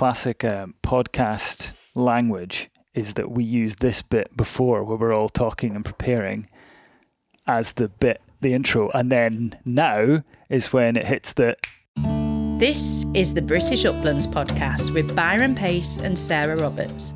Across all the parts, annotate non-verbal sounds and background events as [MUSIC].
classic um, podcast language is that we use this bit before where we're all talking and preparing as the bit, the intro, and then now is when it hits the. This is the British Uplands podcast with Byron Pace and Sarah Roberts,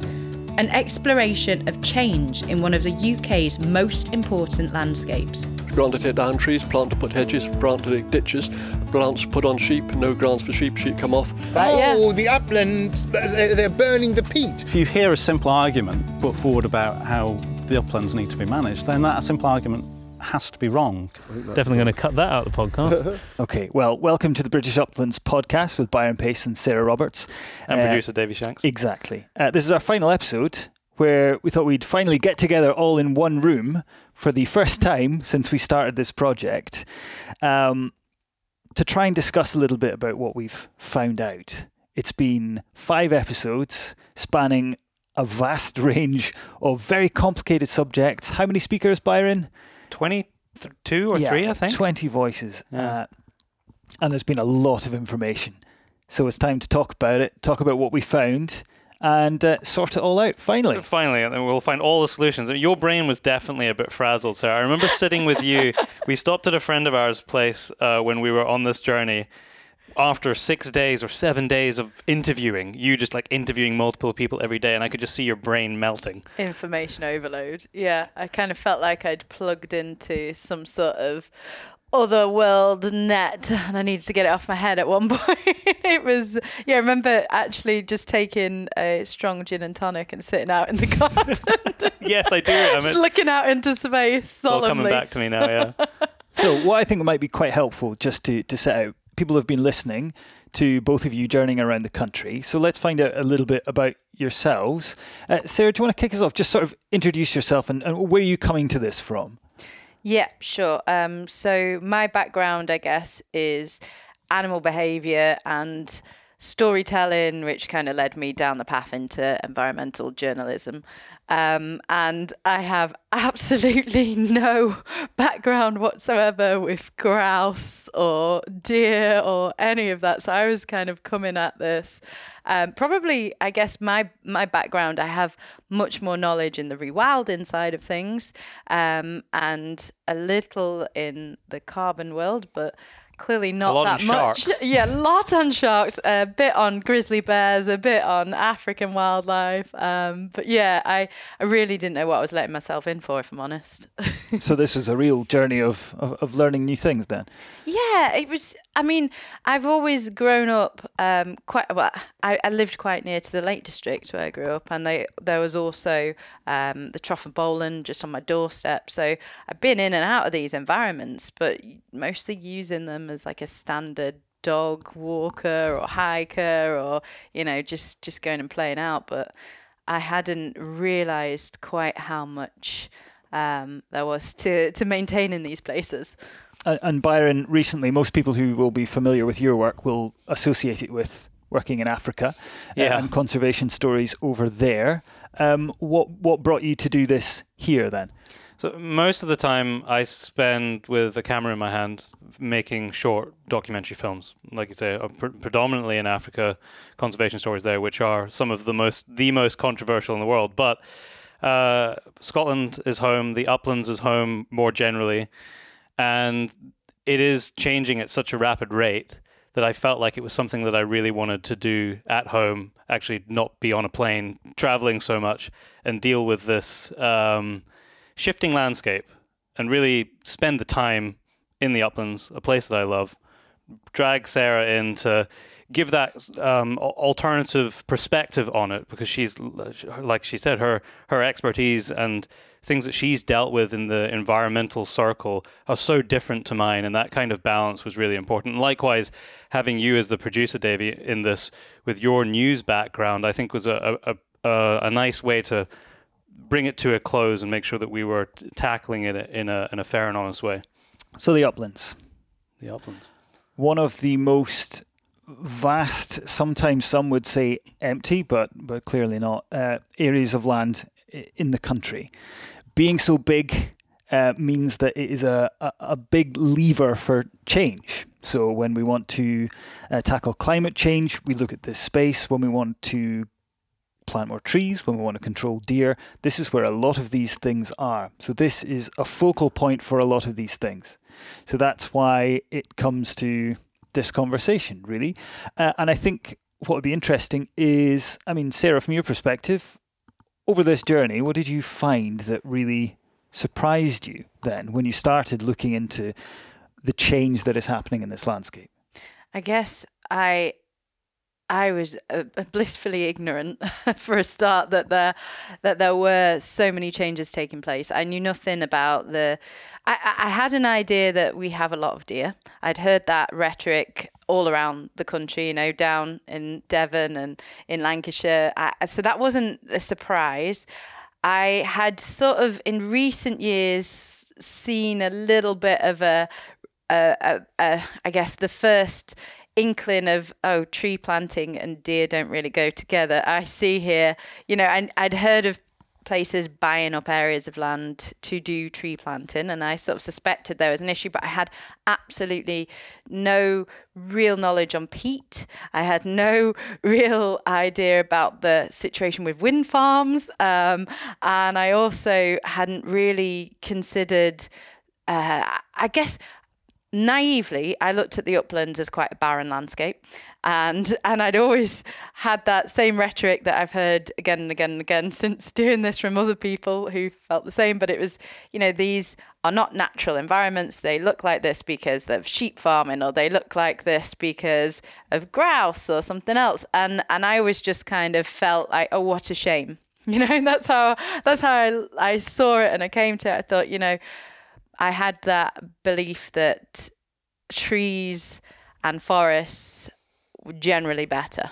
an exploration of change in one of the UK's most important landscapes. Grant to take down trees, plant to put hedges, grant to take ditches, plants put on sheep, no grants for sheep, sheep come off. oh, the uplands, they're burning the peat. If you hear a simple argument put forward about how the uplands need to be managed, then that a simple argument has to be wrong. Definitely going to cut that out of the podcast. [LAUGHS] Okay, well, welcome to the British Uplands podcast with Byron Pace and Sarah Roberts. and Uh, producer Davy Shanks. Exactly. Uh, this is our final episode where we thought we'd finally get together all in one room for the first time since we started this project um, to try and discuss a little bit about what we've found out. It's been five episodes spanning a vast [LAUGHS] range of very complicated subjects. How many speakers, Byron? 22 or Yeah, 3, I think. 20 voices. Yeah. Uh, and there's been a lot of information. So it's time to talk about it, talk about what we found, and uh, sort it all out finally. [LAUGHS] Finally, and then we'll find all the solutions. Your brain was definitely a bit frazzled, Sarah. I remember sitting with you. [LAUGHS] We stopped at a friend of ours' place uh, when we were on this journey. After six days or seven days of interviewing, you just like interviewing multiple people every day, and I could just see your brain melting. information overload. Yeah, I kind of felt like I'd plugged into some sort of other world net and I needed to get it off my head at one [LAUGHS] point. it was, yeah, I remember actually just taking a strong gin and tonic and sitting out in the [LAUGHS] garden, [LAUGHS] Yes, I do. I just mean, looking out into space it's all coming back to me now. Yeah. So, what I think might be quite helpful just to, to set out people have been listening to both of you journeying around the country. So, let's find out a little bit about yourselves. Uh, Sarah, do you want to kick us off? Just sort of introduce yourself and, and where are you coming to this from? Yeah, sure. Um, so my background, I guess, is animal behaviour and storytelling, which kind of led me down the path into environmental journalism. Um, and I have [LAUGHS] absolutely [LAUGHS] no background whatsoever with grouse or deer or any of that. So I was kind of coming at this. Um, probably, I guess my my background, I have much more knowledge in the rewilding side of things, um, and a little in the carbon world, but clearly not lot on that much. sharks. [LAUGHS] Yeah, a lot on sharks, a bit on grizzly bears, a bit on African wildlife. Um, but yeah, I, I really didn't know what I was letting myself in for, if I'm honest. [LAUGHS] so, this was a real journey of, of, of learning new things then. Yeah, it was. I mean, I've always grown up um, quite well. I, I lived quite near to the Lake District where I grew up, and they, there was also um, the Trough of Bowland just on my doorstep. So I've been in and out of these environments, but mostly using them as like a standard dog walker or hiker, or you know, just just going and playing out. But I hadn't realised quite how much um, there was to to maintain in these places. And, Byron, recently, most people who will be familiar with your work will associate it with working in Africa uh, Yeah. and conservation stories over there. Um, what what brought you to do this here then? So most of the time I spend with a camera in my hand making short documentary films. Like you say, uh, pre- predominantly in Africa, conservation stories there, which are some of the most the most controversial in the world. But uh, Scotland is home, the uplands is home more generally, and it is changing at such a rapid rate that I felt like it was something that I really wanted to do at home, actually not be on a plane traveling so much and deal with this um, shifting landscape and really spend the time in the uplands, a place that I love. Drag Sarah in to give that um, alternative perspective on it because she's, like she said, her her expertise and things that she's dealt with in the environmental circle are so different to mine, and that kind of balance was really important. Likewise, having you as the producer, Davey, in this with your news background, I think was a a, a, a nice way to bring it to a close and make sure that we were t- tackling it in a in a fair and honest way. So the uplands, The uplands. one of the most vast, sometimes some would say empty, but but clearly not, uh, areas of land in the country. Being so big uh, means that it is a, a, a big lever for change. So when we want to uh, tackle climate change, we look at this space. When we want to plant more trees, when we want to control deer, this is where a lot of these things are. So this is a focal point for a lot of these things. So that's why it comes to this conversation, really. Uh, and I think what would be interesting is, I mean, Sarah, from your perspective, over this journey, what did you find that really surprised you then when you started looking into the change that is happening in this landscape? I guess I I was uh, [LAUGHS] blissfully ignorant [LAUGHS] for a start that there that there were so many changes taking place. I knew nothing about the. I, I had an idea that we have a lot of deer. I'd heard that rhetoric all around the country, you know, down in Devon and in Lancashire. I, so that wasn't a surprise. I had sort of in recent years seen a little bit of a, a, a, a I guess the first inkling of oh tree planting and deer don't really go together. I see here you know I, i'd heard of places buying up areas of land to do tree planting and i sort of suspected there was an issue but i had absolutely no real knowledge on peat. I had no [LAUGHS] real idea about the situation with wind farms um, and i also hadn't really considered uh, I guess naively, I looked at the uplands as quite a barren landscape, and and I'd always had that same rhetoric that I've heard again and again and again [LAUGHS] since doing this from other people who felt the same. But it was, you know, these are not natural environments. They look like this because of sheep farming, or they look like this because of grouse or something else. And and I always just kind of felt like, oh, what a shame. [LAUGHS] You know, that's how that's how I, I saw it, and I came to it. I thought, you know I had that belief that trees and forests were generally better.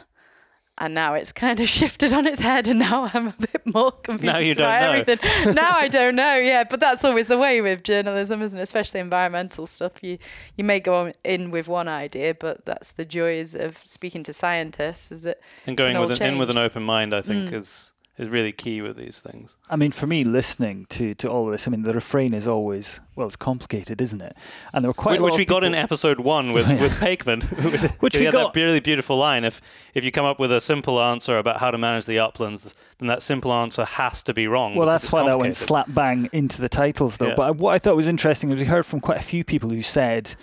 And now it's kind of [LAUGHS] shifted on its head, and now I'm a bit more confused now you about don't know. everything. [LAUGHS] now I don't know, yeah. But that's always the way with journalism, isn't it? Especially environmental stuff. You you may go on in with one idea, but that's the joys of speaking to scientists, is it? And going with an, in with an open mind, I think, Mm. is is really key with these things. I mean, for me, listening to, to all of this, I mean, the refrain is always, well, it's complicated, isn't it? And there were quite Which, a lot which we got in episode one with, [LAUGHS] with Pakeman. [LAUGHS] [LAUGHS] Which we had got- that really beautiful line. If if you come up with a simple answer about how to manage the uplands, then that simple answer has to be wrong. Well, that's why that went slap bang into the titles, though. Yeah. But what I thought was interesting is we heard from quite a few people who said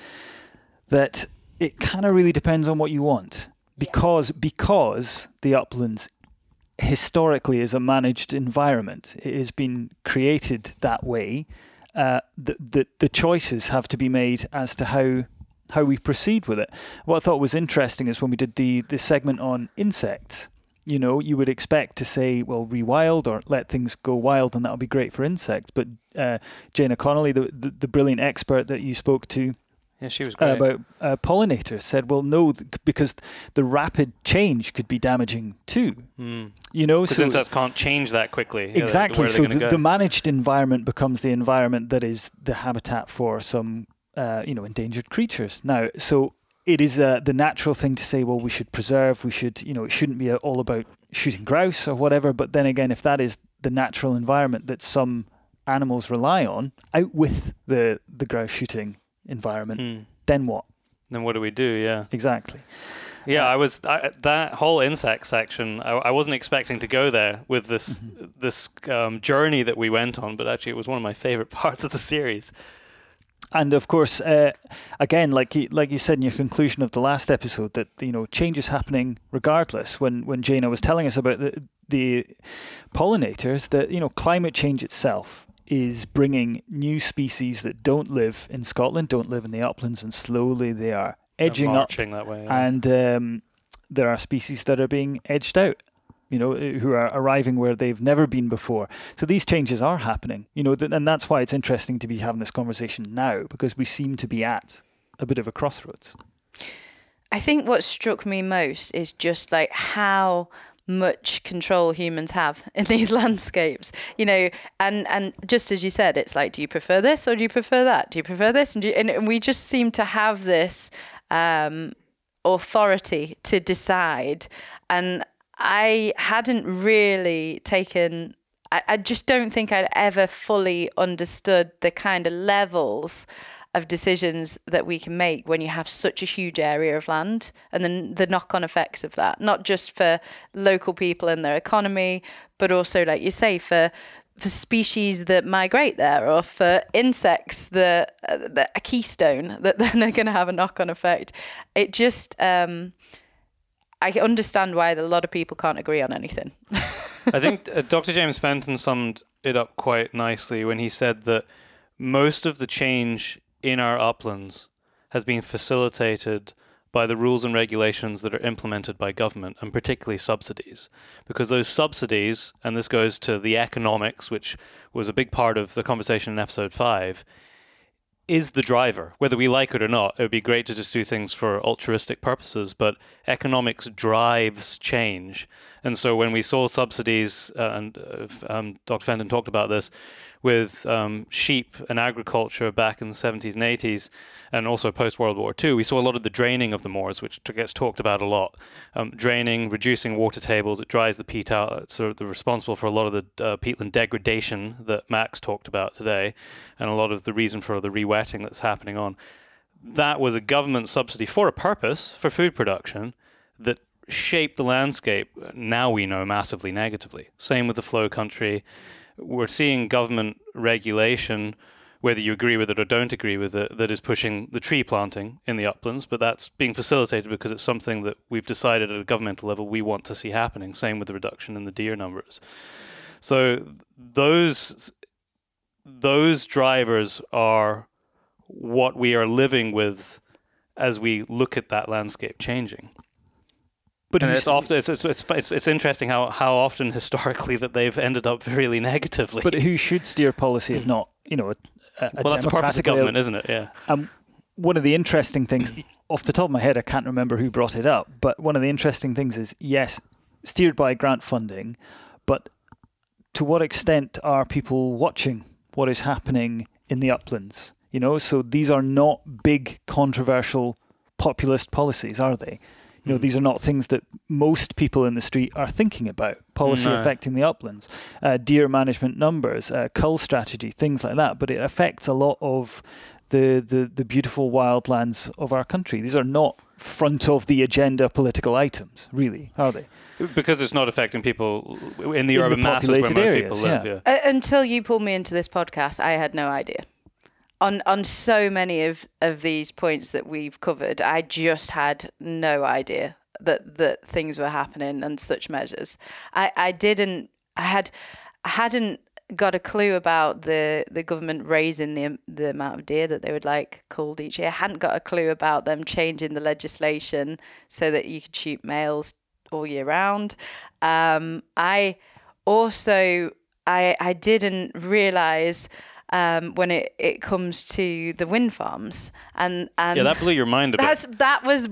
that it kind of really depends on what you want, because because the uplands historically is a managed environment. It has been created that way. Uh, the, the the choices have to be made as to how how we proceed with it. What I thought was interesting is when we did the the segment on insects. You know, you would expect to say, well, rewild or let things go wild, and that would be great for insects. But uh, Jana Connolly, the, the the brilliant expert that you spoke to, Yeah, she was uh, great. about uh, pollinators said, well, no, th- because the rapid change could be damaging too. Mm. You know, so insects can't change that quickly. Exactly. they So the, go? the managed environment becomes the environment that is the habitat for some, uh, you know, endangered creatures. Now, so it is uh, the natural thing to say, well, we should preserve. We should, you know, it shouldn't be all about shooting grouse or whatever. But then again, if that is the natural environment that some animals rely on, out with the the grouse shooting environment, Mm. then what? Then what do we do? Yeah. Exactly. Yeah, I was I, that whole insect section. I, I wasn't expecting to go there with this Mm-hmm. this um, journey that we went on, but actually, it was one of my favorite [LAUGHS] parts of the series. And of course, uh, again, like you, like you said in your conclusion of the last episode, that you know change is happening regardless. When when Jana was telling us about the, the pollinators, that you know climate change itself is bringing new species that don't live in Scotland, don't live in the uplands, and slowly they are edging up, marching that way. yeah. and um, there are species that are being edged out. You know, who are arriving where they've never been before. So these changes are happening. You know, and that's why it's interesting to be having this conversation now because we seem to be at a bit of a crossroads. I think what struck me most is just like how much control humans have [LAUGHS] in these landscapes you know and and just as you said it's like do you prefer this or do you prefer that? Do you prefer this? And, you, and, and we just seem to have this um authority to decide. And i hadn't really taken I, I just don't think I'd ever fully understood the kind of levels of decisions that we can make when you have such a huge area of land and then the knock-on effects of that not just for local people and their economy but also like you say for for species that migrate there or for insects that, uh, that a keystone [LAUGHS] that then are going to have a knock-on effect it just um, i understand why a lot of people can't agree on anything [LAUGHS] I think uh, Dr. James Fenton summed it up quite nicely when he said that most of the change in our uplands has been facilitated by the rules and regulations that are implemented by government, and particularly subsidies. Because those subsidies, and this goes to the economics, which was a big part of the conversation in episode five, is the driver. Whether we like it or not, it would be great to just do things for altruistic purposes, but economics drives change. And so when we saw subsidies, uh, and uh, um, Dr. Fenton talked about this, with um, sheep and agriculture back in the 70s and 80s, and also post World War II, we saw a lot of the draining of the moors, which gets talked about a lot. Um, draining, reducing water tables, it dries the peat out. It's sort of responsible for a lot of the uh, peatland degradation that Max talked about today, and a lot of the reason for the rewetting that's happening on. That was a government subsidy for a purpose, for food production, that shaped the landscape, now we know massively negatively. Same with the flow country we're seeing government regulation, whether you agree with it or don't agree with it, that is pushing the tree planting in the uplands, but that's being facilitated because it's something that we've decided at a governmental level we want to see happening. Same with the reduction in the deer numbers. So those those drivers are what we are living with as we look at that landscape changing. But and it's often it's, it's, it's it's interesting how how often historically that they've ended up really negatively. But who should steer policy if not you know a, a well that's the purpose of government, isn't it? Yeah. Um, one of the interesting things, [CLEARS THROAT] off the top of my head, I can't remember who brought it up, but one of the interesting things is yes, steered by grant funding, but to what extent are people watching what is happening in the uplands? You know, so these are not big controversial populist policies, are they? You know, mm. these are not things that most people in the street are thinking about. Policy no. affecting the uplands, uh, deer management numbers, uh, cull strategy, things like that. But it affects a lot of the, the, the beautiful wildlands of our country. These are not front of the agenda political items, really, are they? Because it's not affecting people in the in urban the masses where most areas, people live. Yeah. Yeah. Uh, until you pulled me into this podcast, I had no idea on on so many of of these points that we've covered, I just had no idea that that things were happening and such measures. I I didn't. I had. I hadn't got a clue about the the government raising the the amount of deer that they would like culled each year. I hadn't got a clue about them changing the legislation so that you could shoot males all year round. Um, I also I I didn't realize um, when it, it comes to the wind farms. And, and yeah, that blew your mind a bit. That was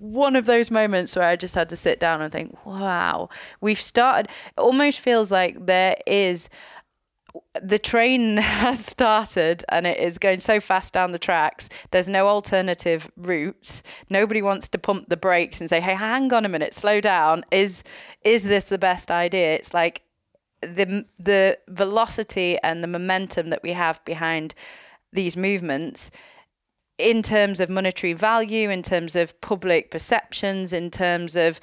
one of those moments where I just had to sit down and think, wow, we've started. It almost feels like there is the train [LAUGHS] has started and it is going so fast down the tracks. There's no alternative routes. Nobody wants to pump the brakes and say, "Hey, hang on a minute, slow down. Is is this the best idea?" It's like the the velocity and the momentum that we have behind these movements in terms of monetary value, in terms of public perceptions, in terms of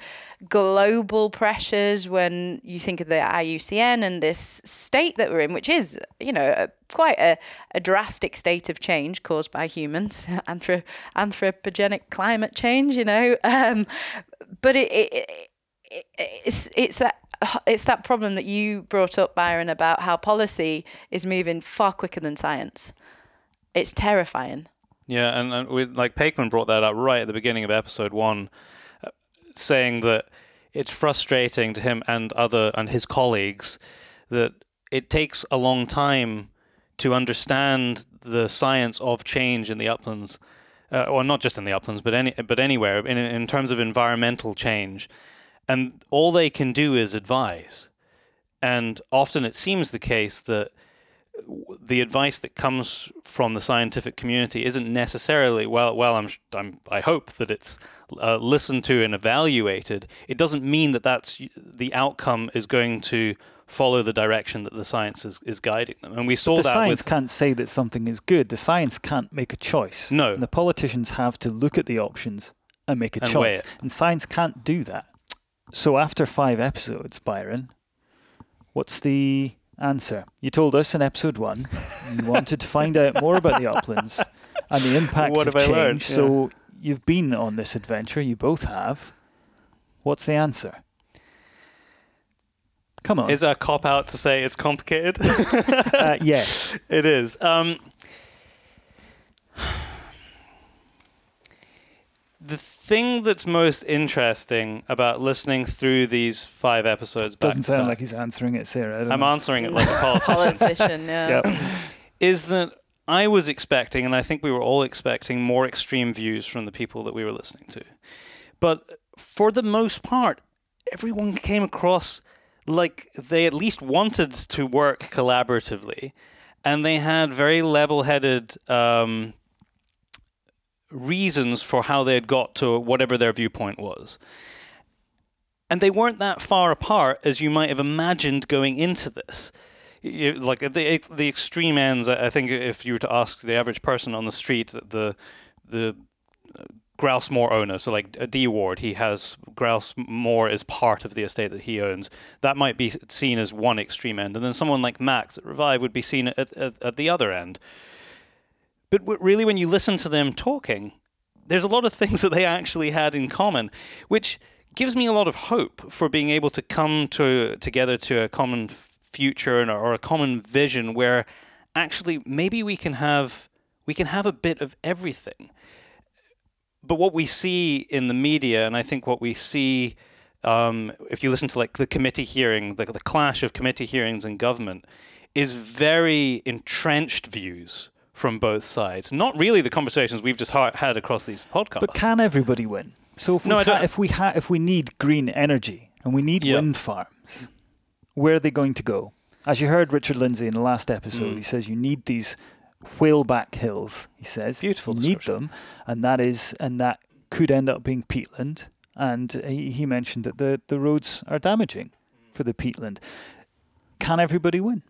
global pressures, when you think of the IUCN and this state that we're in, which is, you know, a, quite a, a, drastic state of change caused by humans, [LAUGHS] anthrop- anthropogenic climate change, you know. [LAUGHS] Um, but it, it, it, it's, it's that it's that problem that you brought up, Byron, about how policy is moving far quicker than science. It's terrifying. Yeah, and, and we, like Pakeman brought that up right at the beginning of episode one, uh, saying that it's frustrating to him and other and his colleagues that it takes a long time to understand the science of change in the uplands, uh, or not just in the uplands, but any but anywhere in in terms of environmental change and all they can do is advise. And often it seems the case that the advice that comes from the scientific community isn't necessarily well. Well, I'm, I'm I hope that it's uh, listened to and evaluated. It doesn't mean that that's the outcome is going to follow the direction that the science is, is guiding them. And we saw the that science with can't say that something is good. The science can't make a choice. No. And the politicians have to look at the options and make a And choice. And science can't do that. So after five episodes, Byron, what's the answer? You told us in episode one you [LAUGHS] wanted to find out more about the uplands and the impact What of have I change. learned? So you've been on this adventure. You both have. What's the answer? Come on. is a cop out to say it's complicated. [LAUGHS] uh, yes. [LAUGHS] It is. Um, the thing that's most interesting about listening through these five episodes Doesn't to sound back- like he's answering it, Sarah. I'm know. answering it like a politician. [LAUGHS] Politician, yeah. Yep. [CLEARS THROAT] is that I was expecting, and I think we were all expecting, more extreme views from the people that we were listening to. But for the most part, everyone came across like they at least wanted to work collaboratively, and they had very level headed um, reasons for how they had got to whatever their viewpoint was. And they weren't that far apart as you might have imagined going into this you, like the the extreme ends. I think if you were to ask the average person on the street, the the uh, grouse moor owner, so like a D Ward, he has grouse moor as part of the estate that he owns. That might be seen as one extreme end, and then someone like Max at Revive would be seen at at, at the other end. But really, when you listen to them talking, there's a lot of things [LAUGHS] that they actually had in common, which gives me a lot of hope for being able to come to together to a common future and, or a common vision where actually maybe we can have we can have a bit of everything. But what we see in the media, and I think what we see um, if you listen to like the committee hearing, the, the clash of committee hearings and government, is very entrenched views from both sides. Not really the conversations we've just ha- had across these podcasts. But can everybody win? So if we, No, ha- if we ha- if we need green energy and we need Yeah. wind farms, where are they going to go? As you heard Richard Lindsay in the last episode, Mm. he says you need these whaleback hills. He says Beautiful You need them, and that is and that could end up being peatland. And he, he mentioned that the the roads are damaging for the peatland. Can everybody win?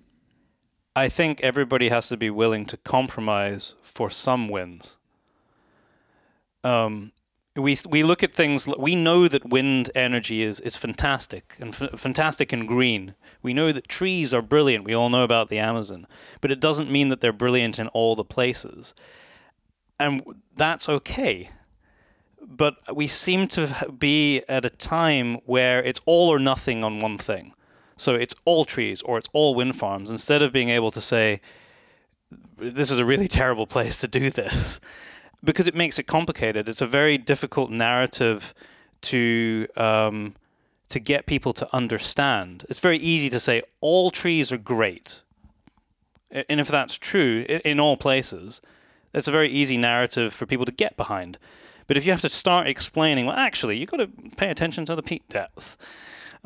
I think everybody has to be willing to compromise for some wins. Um, we we look at things. We know that wind energy is is fantastic and f- fantastic and green. We know that trees are brilliant. We all know about the Amazon, but it doesn't mean that they're brilliant in all the places, and that's okay. But we seem to be at a time where it's all or nothing on one thing. So it's all trees or it's all wind farms instead of being able to say, this is a really [LAUGHS] terrible place to do this because it makes it complicated. It's a very difficult narrative to um, to get people to understand. It's very easy to say all trees are great, and if that's true in all places, that's a very easy narrative for people to get behind. But if you have to start explaining, well, actually, you've got to pay attention to the peat depth,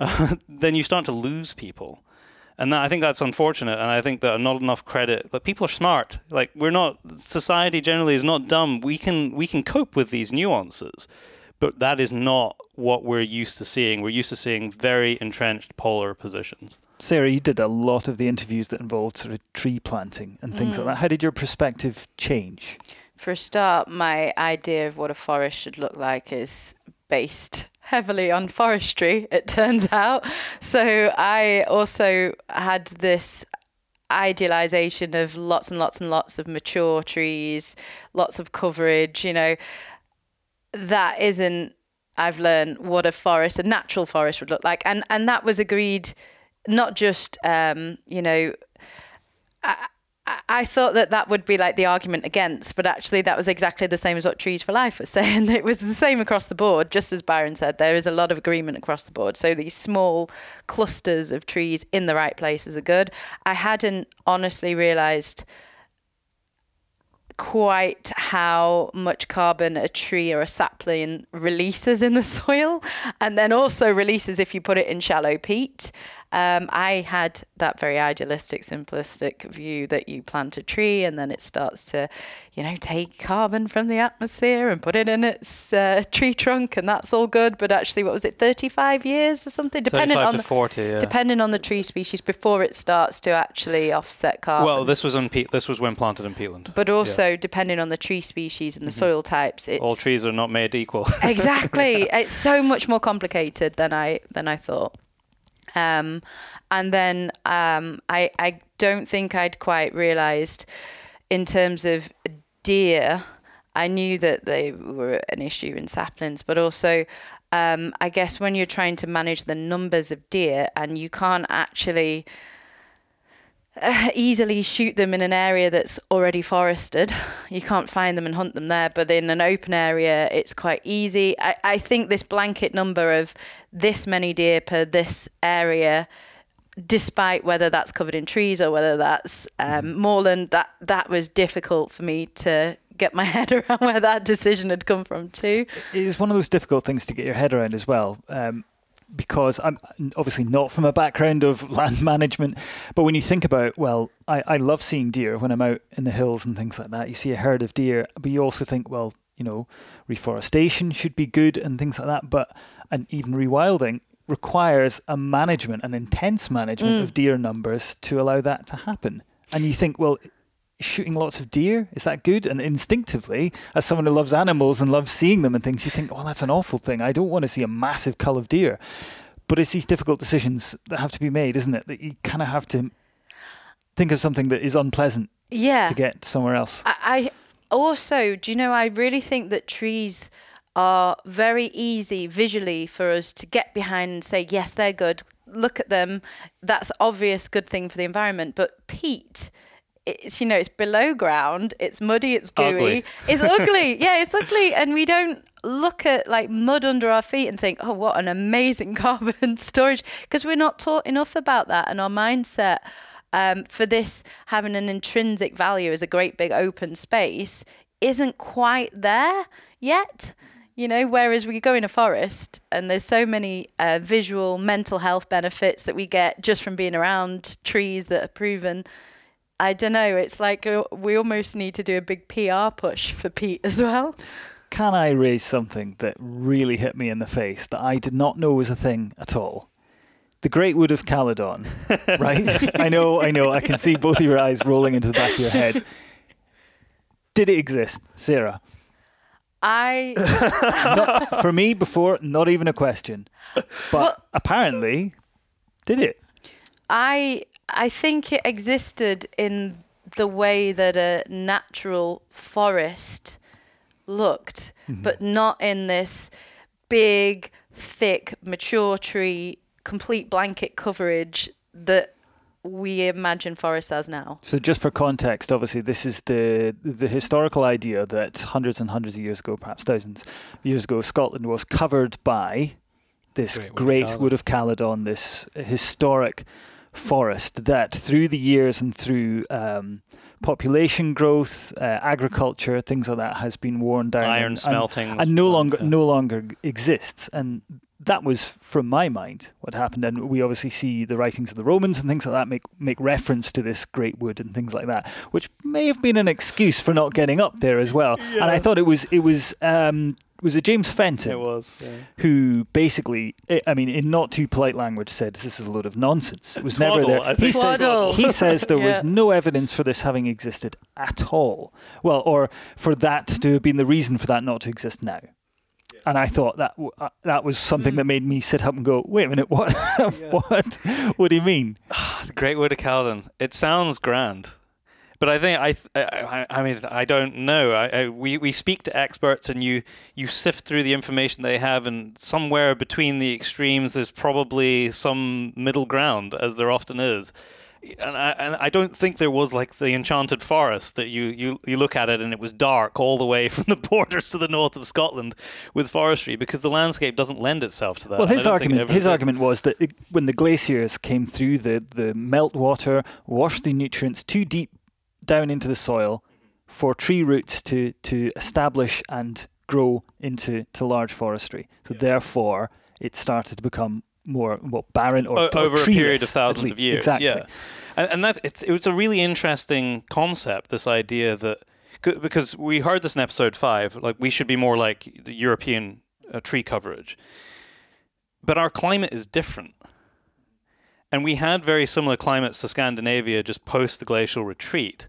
uh, [LAUGHS] then you start to lose people. And that, I think that's unfortunate. And I think that not enough credit. But people are smart. Like we're not. Society generally is not dumb. We can we can cope with these nuances, but that is not what we're used to seeing. We're used to seeing very entrenched polar positions. Sarah, you did a lot of the interviews that involved sort of tree planting and things like that. How did your perspective change? For a start, my idea of what a forest should look like is based heavily on forestry, it [LAUGHS] turns out. So I also had this idealization of lots and lots and lots of mature trees, lots of coverage, you know. That isn't I've learned what a forest, a natural forest would look like. And and that was agreed not just um, you know, I, I thought that that would be like the argument against, but actually that was exactly the same as what Trees for Life was [LAUGHS] saying. It was the same across the board, just as Byron said. There is a lot of agreement across the board. So these small clusters of trees in the right places are good. I hadn't honestly realised quite how much carbon a tree or a sapling releases in the [LAUGHS] soil and then also releases if you put it in shallow peat Um, I had that very idealistic, simplistic view that you plant a tree and then it starts to, you know, take carbon from the atmosphere and put it in its uh, tree trunk, and that's all good. But actually, what was it, 35 years or something, depending 35 on the, 40, yeah. depending on the tree species before it starts to actually offset carbon. Well, this was on Pe- this was when planted in peatland. but also depending on the tree species and the soil types, it's Mm-hmm. All trees are not made equal. [LAUGHS] exactly. It's so much more complicated than I than I thought. Um, and then um, I I don't think I'd quite realised in terms of deer. I knew that they were an issue in saplings, but also um, I guess when you're trying to manage the numbers of deer and you can't actually uh, [SIGHS] easily shoot them in an area that's already forested. [SIGHS] You can't find them and hunt them there, but in an open area, it's quite easy. I, I think this blanket number of this many deer per this area, despite whether that's covered in trees or whether that's um, moorland, that, that was difficult for me to get my [LAUGHS] head around where that decision had come from too. It is one of those difficult things to get your head around as well. Um, because I'm obviously not from a background of [LAUGHS] land management, but when you think about, well, I, I love seeing deer when I'm out in the hills and things like that. You see a herd of deer, but you also think, well, you know, reforestation should be good and things like that. But and even rewilding requires a management, an intense management mm. of deer numbers to allow that to happen. And you think, well, shooting lots of deer is that good and instinctively as someone who loves animals and loves seeing them and things you think well that's an awful thing i don't want to see a massive cull of deer but it's these difficult decisions that have to be made isn't it that you kind of have to think of something that is unpleasant Yeah. to get somewhere else I, I also, do you know, I really think that trees are very easy visually for us to get behind and say, yes, they're good. Look at them. That's obvious good thing for the environment. But peat, it's you know, it's below ground. It's muddy. It's gooey. Ugly. It's ugly. [LAUGHS] yeah, it's ugly, and we don't look at like mud under our feet and think, oh, what an amazing [LAUGHS] carbon storage, because we're not taught enough about that, and our mindset um, for this having an intrinsic value as a great big open space isn't quite there yet. You know, whereas we go in a forest and there's so many uh, visual, mental health benefits that we get just from being around trees that are proven. I don't know. It's like uh, we almost need to do a big PR push for peat as well. can i raise something that really hit me in the face that i did not know was a thing at all the Great Wood of Caledon, [LAUGHS] right? I know, I know. I can see both of your eyes rolling into the back of your head. Did it exist, Sarah? I [LAUGHS] Not, for me, before, not even a question. But apparently, did it? I I think it existed in the way that a natural forest looked, mm-hmm. but not in this big, thick, mature tree, complete blanket coverage that we imagine forests as now. So, just for context, obviously, this is the the historical idea that hundreds and hundreds of years ago, perhaps thousands of years ago, Scotland was covered by this Great Wood of great Caledon. wood of Caledon, this historic forest that, through the years and through um, population growth, uh, agriculture, things like that, has been worn down, Iron and- and- smelting. and no longer yeah. no longer exists. And that was, from my mind, what happened. And we obviously see the writings of the Romans and things like that make make reference to this great wood and things like that, which may have been an excuse for not getting up there as well. And I thought it was it was. Um, was it James Fenton It was. Yeah. who basically, I- I mean, in not too polite language, said this is a load of nonsense. It was never there. He says, he says there was [LAUGHS] no evidence for this having existed at all. Well, or for that to have been the reason for that not to exist now. And I thought that w- uh, that was something that made me sit up and go, "Wait a minute, what? [LAUGHS] what? What do you mean?" The [SIGHS] Great Wood of Caledon. It sounds grand, but I think I, I, I mean, I don't know. I, I, we we speak to experts, and you you sift through the information they have, and somewhere between the extremes, there's probably some middle ground, as there often is. And I, and I don't think there was like the enchanted forest that you, you, you look at it and it was dark all the way [LAUGHS] from the borders to the north of Scotland with forestry because the landscape doesn't lend itself to that. Well, his don't think it argument his did. argument was that it, when the glaciers came through, the the meltwater washed the nutrients too deep down into the soil for tree roots to to establish and grow into to large forestry. So therefore, it started to become more well barren or, O- or over a period of thousands of years. Exactly. Yeah, and, and that's it's it was a really interesting concept. This idea that because we heard this in episode five, like we should be more like the European uh, tree coverage, but our climate is different. And we had very similar climates to Scandinavia just post the glacial retreat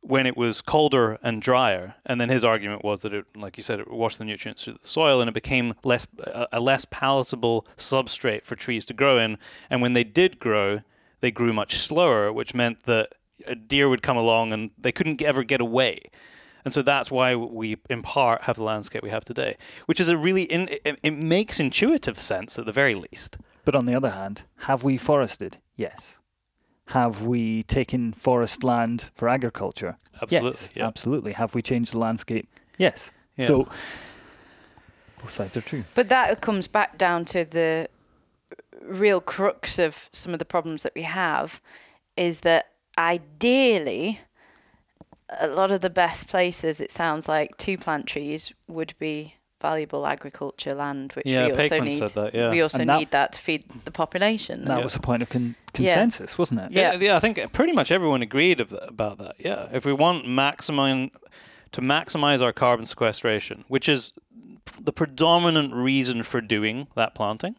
when it was colder and drier. And then his argument was that it, like you said, it washed the nutrients through the soil and it became less a, less palatable substrate for trees to grow in. And when they did grow, they grew much slower, which meant that a deer would come along and they couldn't ever get away. And so that's why we, in part, have the landscape we have today, which is a really, in, it, it makes intuitive sense at the very least. But on the other hand, have we forested? Yes. Have we taken forest land for agriculture? Absolutely, Yes, yeah. absolutely. Have we changed the landscape? Yes. Yeah. So both sides are true. But that comes back down to the real crux of some of the problems that we have is that ideally, a lot of the best places, it sounds like, to plant trees would be valuable agriculture land, which Yeah, we also need. said that, yeah. We also And that- need that to feed the population. That Yeah. was a point of con- Yeah. consensus, wasn't it? Yeah. yeah, yeah. I think pretty much everyone agreed of about that. Yeah, if we want maximum to maximize our carbon sequestration, which is the predominant reason for doing that planting,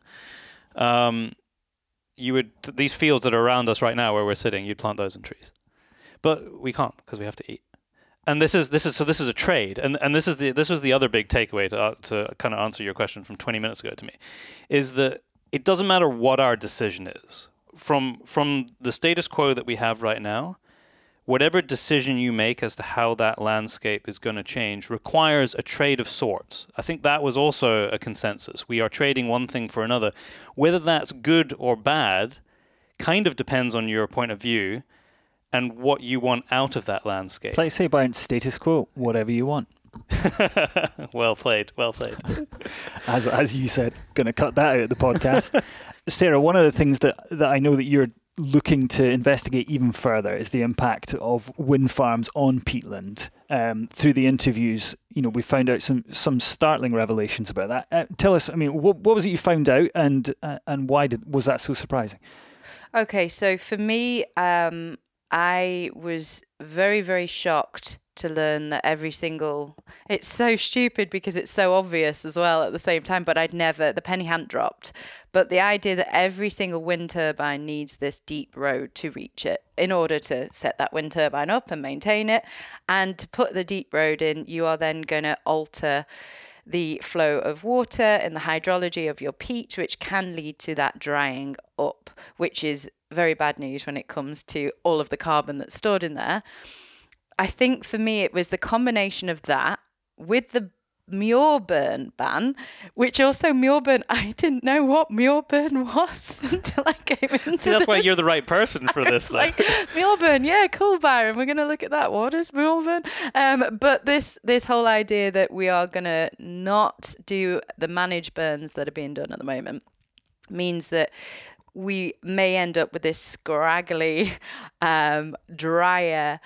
um, you would these fields that are around us right now, where we're sitting, you'd plant those in trees, but we can't because we have to eat. And this is this is so this is a trade, and and this is the this was the other big takeaway to uh, to kind of answer your question from 20 minutes ago to me, is that it doesn't matter what our decision is from from the status quo that we have right now. Whatever decision you make as to how that landscape is going to change requires a trade of sorts. I think that was also a consensus. We are trading one thing for another. Whether that's good or bad kind of depends on your point of view and what you want out of that landscape. It's like say by status quo, whatever you want. [LAUGHS] well played, well played. [LAUGHS] As as you said, gonna cut that out of the podcast. [LAUGHS] Sarah, one of the things that, that I know that you're looking to investigate even further is the impact of wind farms on peatland. Um, through the interviews, you know, we found out some some startling revelations about that. Uh, tell us, I mean, what, what was it you found out, and uh, and why did was that so surprising? Okay, so for me, um, I was very, very shocked to learn that every single. It's so stupid because it's so obvious as well at the same time, but I'd never. The penny hadn't dropped. But the idea that every single wind turbine needs this deep road to reach it in order to set that wind turbine up and maintain it. And to put the deep road in, you are then going to alter the flow of water and the hydrology of your peat, which can lead to that drying up, which is very bad news when it comes to all of the carbon that's stored in there. I think for me, it was the combination of that with the Muirburn ban, which also Muirburn, [LAUGHS] I didn't know what Muirburn [LAUGHS] was until I came into See, that's why you're the right person for [LAUGHS] this. Though. like Melbourne, yeah, cool, Byron. We're gonna look at that. What is Melbourne? Um, but this this whole idea that we are gonna not do the managed burns that are being done at the moment means that we may end up with this scraggly, [LAUGHS] um, drier.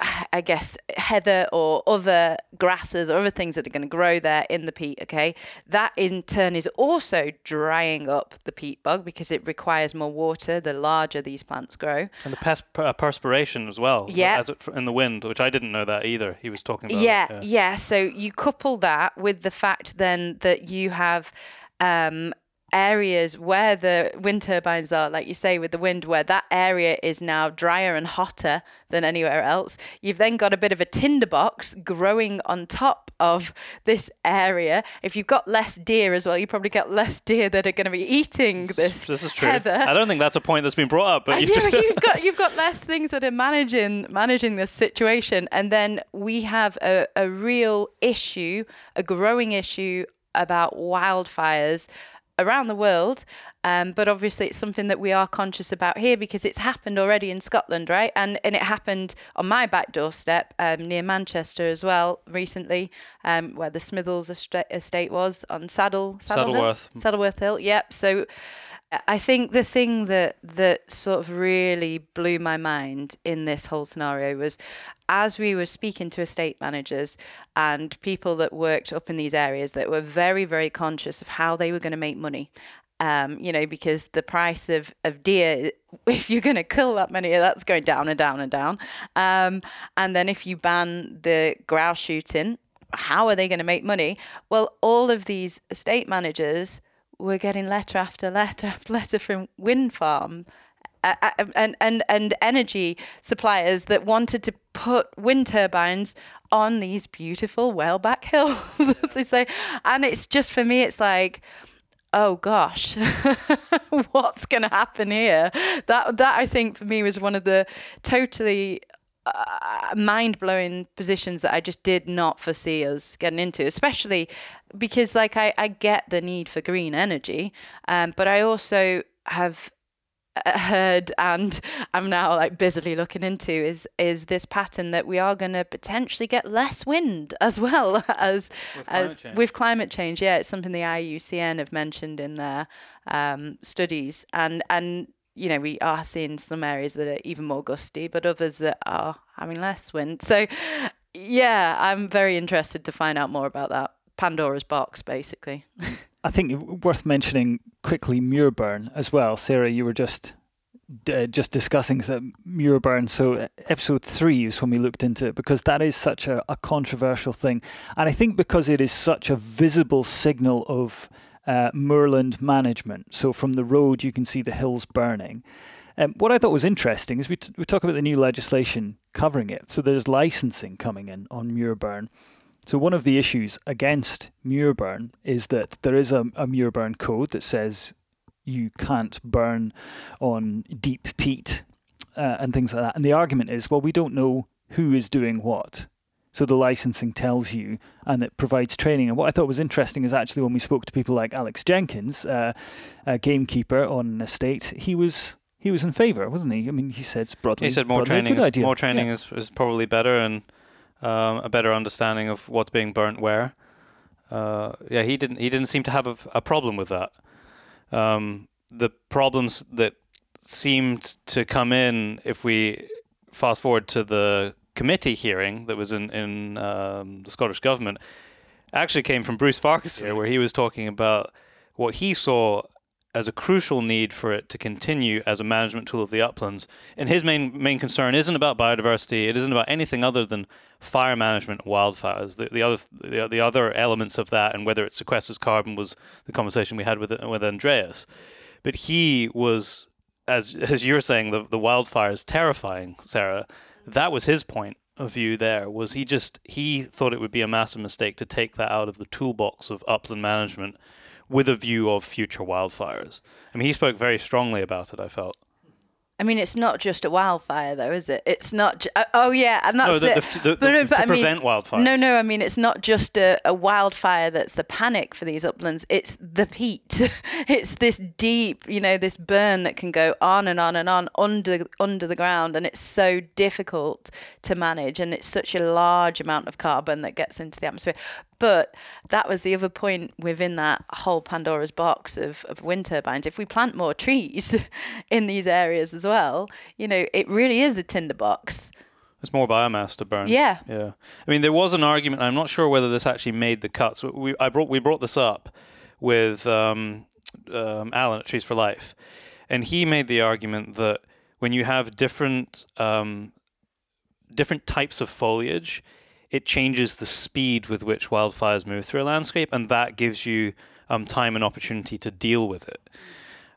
[SIGHS] I guess heather or other grasses or other things that are going to grow there in the peat. Okay, that in turn is also drying up the peat bog because it requires more water the larger these plants grow. And the pers- perspiration as well. Yeah. As it, in the wind, which I didn't know that either. He was talking about. yeah, it, yeah, So you couple that with the fact then that you have um, areas where the wind turbines are, like you say, with the wind, where that area is now drier and hotter than anywhere else. You've then got a bit of a tinderbox growing on top of this area. If you've got less deer as well, you probably get less deer that are going to be eating this. This is true. Heather. I don't think that's a point that's been brought up, but you've yeah, you've got you've got less things that are managing managing this situation, and then we have a, a real issue, a growing issue about wildfires around the world. Um, but obviously, it's something that we are conscious about here because it's happened already in Scotland, right? And and it happened on my back doorstep um, near Manchester as well recently, um, where the Smithills estate, was on Saddle Saddle Saddleworth. Saddleworth Hill. Yep. So I think the thing that that sort of really blew my mind in this whole scenario was as we were speaking to estate managers and people that worked up in these areas that were very very conscious of how they were going to make money Um, you know, because the price of, of deer, [LAUGHS] if you're going to kill that many, that's going down and down and down. Um, and then if you ban the grouse shooting, how are they going to make money? Well, all of these estate managers were getting letter after letter [LAUGHS] after letter from wind farm and, and, and energy suppliers that wanted to put wind turbines on these beautiful whaleback hills, [LAUGHS] as they say. And it's just for me, it's like, oh gosh, [LAUGHS] what's going to happen here? That that I think for me was one of the totally uh, mind blowing positions that I just did not foresee us getting into, especially because like I, I get the need for green energy, um, but I also have [LAUGHS] heard and I'm now like busily looking into is is this pattern that we are going to potentially get less wind [LAUGHS] as well [LAUGHS] as With as climate change. with climate change. Yeah, it's something the IUCN have mentioned in their um, studies, and and you know we are seeing some areas that are even more gusty, but others that are having less wind. So yeah, I'm very interested to find out more about that Pandora's box, basically. I think worth mentioning quickly Muirburn as well. Sarah, you were just uh, just discussing that Muirburn. So uh, episode three is when we looked into it because that is such a, a controversial thing, and I think because it is such a visible signal of uh, moorland management. So from the road, you can see the hills burning. Um, what I thought was interesting is we, t- we talk about the new legislation covering it. So there's licensing coming in on Muirburn. So one of the issues against Muirburn is that there is a, a Muirburn code that says you can't burn on deep peat uh, and things like that. And the argument is, well, we don't know who is doing what. So the licensing tells you, and it provides training. And what I thought was interesting is actually when we spoke to people like Alex Jenkins, uh, a gamekeeper on an estate, he was he was in favour, wasn't he? I mean, he said broadly. He said more broadly training. good Is, idea. more training Yeah. is, is probably better and um, a better understanding of what's being burnt where. Uh, yeah, he didn't. He didn't seem to have a, a problem with that. Um, the problems that seemed to come in, if we fast forward to the committee hearing that was in in um, the Scottish government, actually came from Bruce Farquharson, where he was talking about what he saw as a crucial need for it to continue as a management tool of the uplands. And his main main concern isn't about biodiversity. It isn't about anything other than fire management, wildfires. The, the other the, the other elements of that, and whether it sequesters carbon, was the conversation we had with with Andreas. But he was, as as you're saying, the the wildfire is terrifying, Sarah. That was his point of view. There was he just he thought it would be a massive mistake to take that out of the toolbox of upland management with a view of future wildfires. I mean, he spoke very strongly about it. I felt. I mean, it's not just a wildfire, though, is it? It's not. Ju- uh, oh, yeah, and that's No, the- the, the- the- but, the- but to I mean, prevent wildfires. No, no. I mean, it's not just a, a wildfire that's the panic for these uplands. It's the peat. [LAUGHS] it's this deep, you know, this burn that can go on and on and on under under the ground, and it's so difficult to manage, and it's such a large amount of carbon that gets into the atmosphere. But that was the other point within that whole Pandora's box of, of wind turbines. If we plant more trees [LAUGHS] in these areas as well, you know, it really is a tinderbox. It's more biomass to burn. Yeah. Yeah. I mean, there was an argument. I'm not sure whether this actually made the cuts. We I brought we brought this up with um, um, Alan at Trees for Life, and he made the argument that when you have different um, different types of foliage, it changes the speed with which wildfires move through a landscape, and that gives you um, time and opportunity to deal with it.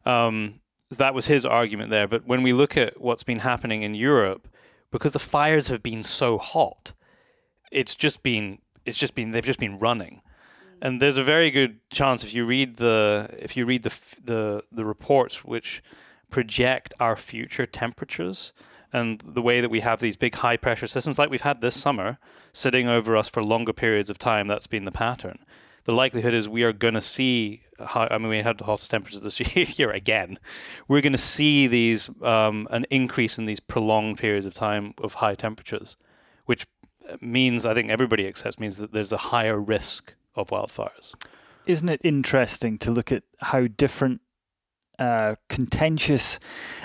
Um, that was his argument there. But when we look at what's been happening in Europe, because the fires have been so hot, it's just been it's just been they've just been running. And there's a very good chance if you read the if you read the the the reports which project our future temperatures and the way that we have these big high pressure systems like we've had this summer sitting over us for longer periods of time that's been the pattern. The likelihood is we are going to see I mean we had the hottest temperatures this [LAUGHS] year again. We're going to see these um, an increase in these prolonged periods of time of high temperatures which means I think everybody accepts means that there's a higher risk of wildfires. Isn't it interesting to look at how different uh, contentious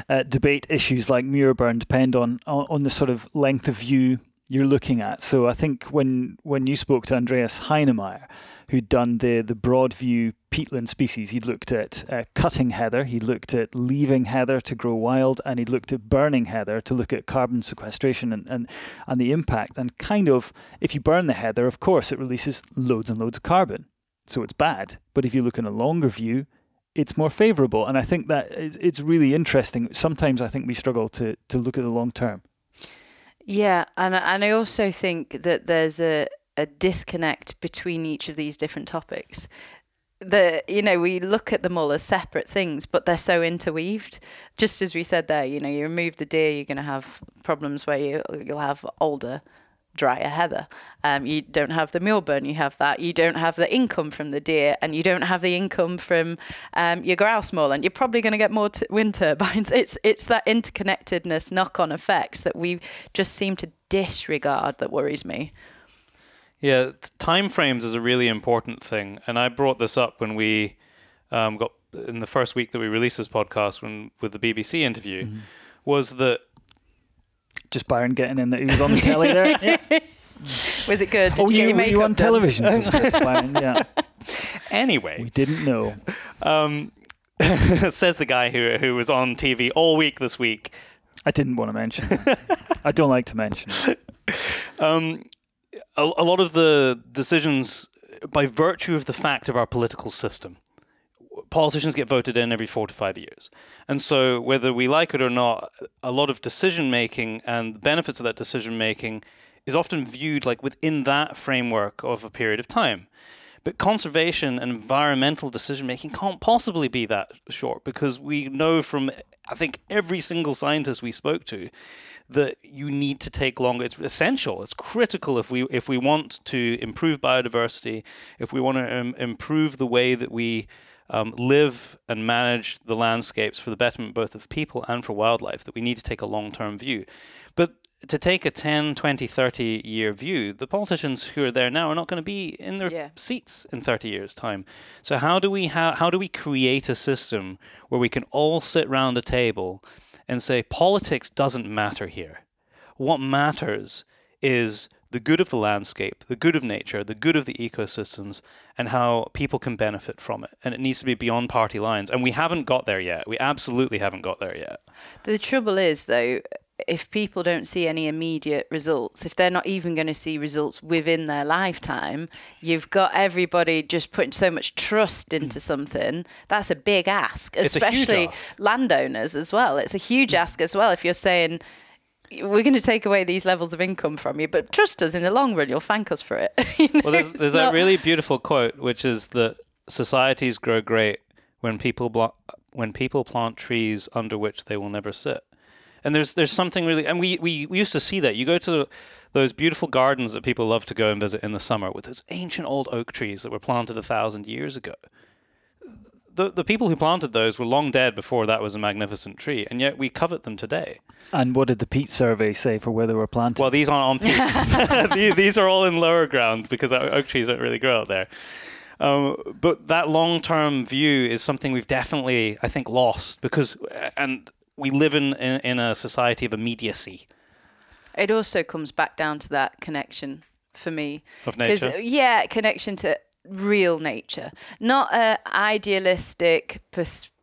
uh, debate issues like Muirburn depend on, on the sort of length of view you're looking at. So I think when when you spoke to Andreas Heinemeyer, who'd done the the broad view peatland species, he'd looked at uh, cutting heather, he'd looked at leaving heather to grow wild, and he'd looked at burning heather to look at carbon sequestration and, and, and the impact. And kind of, if you burn the heather, of course, it releases loads and loads of carbon. So it's bad. But if you look in a longer view, it's more favourable. And I think that it's really interesting. Sometimes I think we struggle to, to look at the long term. Yeah, and and I also think that there's a a disconnect between each of these different topics. The you know we look at them all as separate things, but they're so interweaved. Just as we said there, you know, you remove the deer, you're going to have problems where you you'll have older drier heather. Um, you don't have the Muirburn, you have that. You don't have the income from the deer, and you don't have the income from um, your grouse moorland. You're probably going to get more t- wind turbines. [LAUGHS] It's it's that interconnectedness, knock-on effects that we just seem to disregard that worries me. Yeah, time frames is a really important thing, and I brought this up when we um, got in the first week that we released this podcast when with the BBC interview, mm-hmm. was that just Byron getting in that he was on the telly there. [LAUGHS] Yeah. Was it good? Did oh, you, you, were you on done? television? [LAUGHS] Byron, yeah. [LAUGHS] Anyway, we didn't know. Um, says the guy who who was on TV all week this week. I didn't want to mention. I don't like to mention. Um, a, a lot of the decisions, by virtue of the fact of our political system, politicians get voted in every four to five years. And so, whether we like it or not, a lot of decision making and the benefits of that decision making is often viewed like within that framework of a period of time. But conservation and environmental decision making can't possibly be that short because we know from, I think, every single scientist we spoke to that you need to take longer. It's essential. It's critical if we if we want to improve biodiversity, if we want to um, improve the way that we um, live and manage the landscapes for the betterment both of people and for wildlife, that we need to take a long term view. But to take a 10, 20, 30 year view, the politicians who are there now are not going to be in their yeah. seats in 30 years' time. So how do we ha- how do we create a system where we can all sit round a table and say politics doesn't matter here. What matters is the good of the landscape, the good of nature, the good of the ecosystems, and how people can benefit from it. And it needs to be beyond party lines. And we haven't got there yet. We absolutely haven't got there yet. The trouble is, though, if people don't see any immediate results, if they're not even going to see results within their lifetime, you've got everybody just putting so much trust into [CLEARS THROAT] something. That's a big ask, especially ask. landowners as well. It's a huge mm. ask as well if you're saying, we're going to take away these levels of income from you, but trust us in the long run, you'll thank us for it. [LAUGHS] you know, well, there's, there's not... a really beautiful quote, which is that societies grow great when people blo- when people plant trees under which they will never sit. And there's there's something really, and we, we, we used to see that. You go to those beautiful gardens that people love to go and visit in the summer with those ancient old oak trees that were planted a thousand years ago the, the people who planted those were long dead before that was a magnificent tree, and yet we covet them today. And what did the peat survey say for where they were planted? Well, these aren't on peat. [LAUGHS] [LAUGHS] these are all in lower ground because oak trees don't really grow out there. Um, but that long term view is something we've definitely, I think, lost because, and we live in, in, in a society of immediacy. It also comes back down to that connection for me. Of nature? Yeah, connection to real nature, not a idealistic perspective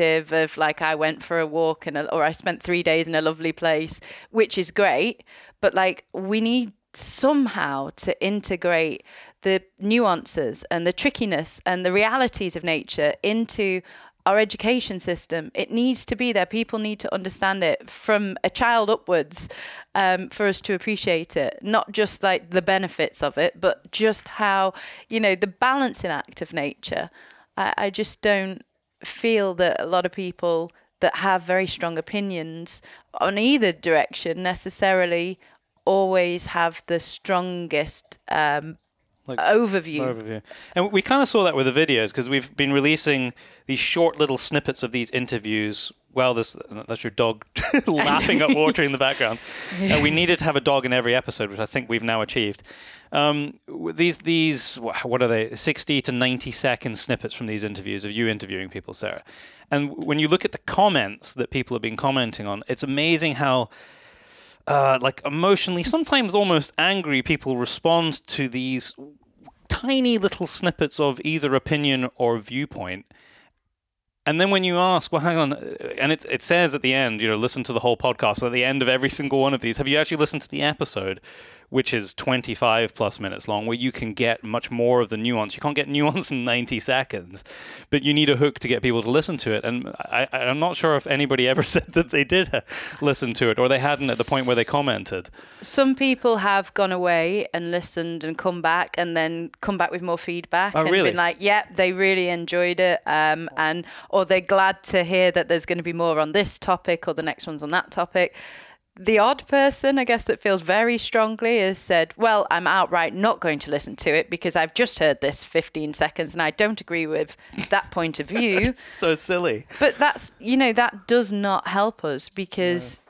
of like I went for a walk and or I spent three days in a lovely place, which is great, but like we need somehow to integrate the nuances and the trickiness and the realities of nature into our education system. It needs to be there. People need to understand it from a child upwards um, for us to appreciate it. Not just like the benefits of it, but just how, you know, the balancing act of nature. I, I just don't feel that a lot of people that have very strong opinions on either direction necessarily always have the strongest um, like overview. Overview. And we kind of saw that with the videos because we've been releasing these short little snippets of these interviews. Well, this that's your dog [LAUGHS] lapping up water in the background. [LAUGHS] And we needed to have a dog in every episode, which I think we've now achieved. Um, these these what are they? Sixty to ninety second snippets from these interviews of you interviewing people, Sarah. And when you look at the comments that people have been commenting on, it's amazing how uh, like emotionally, sometimes almost angry people respond to these tiny little snippets of either opinion or viewpoint. And then when you ask, well, hang on, and it, it says at the end, you know, listen to the whole podcast. At the end of every single one of these, have you actually listened to the episode? Which is 25 plus minutes long, where you can get much more of the nuance. You can't get [LAUGHS] nuance in 90 seconds, but you need a hook to get people to listen to it. And I, I'm not sure if anybody ever [LAUGHS] said that they did uh, listen to it or they hadn't at the point where they commented. Some people have gone away and listened and come back and then come back with more feedback Oh, and really? been like, "Yep, they really enjoyed it," um, and or they're glad to hear that there's going to be more on this topic or the next one's on that topic. The odd person, I guess, that feels very strongly has said, Well, I'm outright not going to listen to it because I've just heard this 15 seconds and I don't agree with that point of view. [LAUGHS] So silly. But that's you know that does not help us because.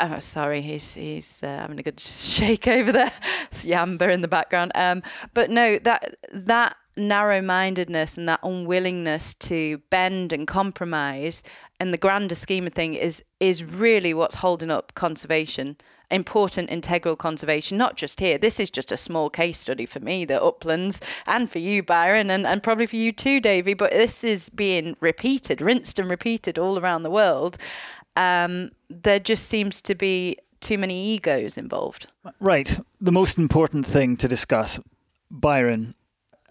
Oh, sorry, he's he's uh, having a good [LAUGHS] shake over there. It's Yamba in the background. Um, but no, that that narrow-mindedness and that unwillingness to bend and compromise, and the grander scheme of thing is is really what's holding up conservation. Important integral conservation, not just here. This is just a small case study for me, the uplands, and for you, Byron, and, and probably for you too, Davy. But this is being repeated, rinsed and repeated all around the world. Um, there just seems to be too many egos involved. Right. The most important thing to discuss, Byron.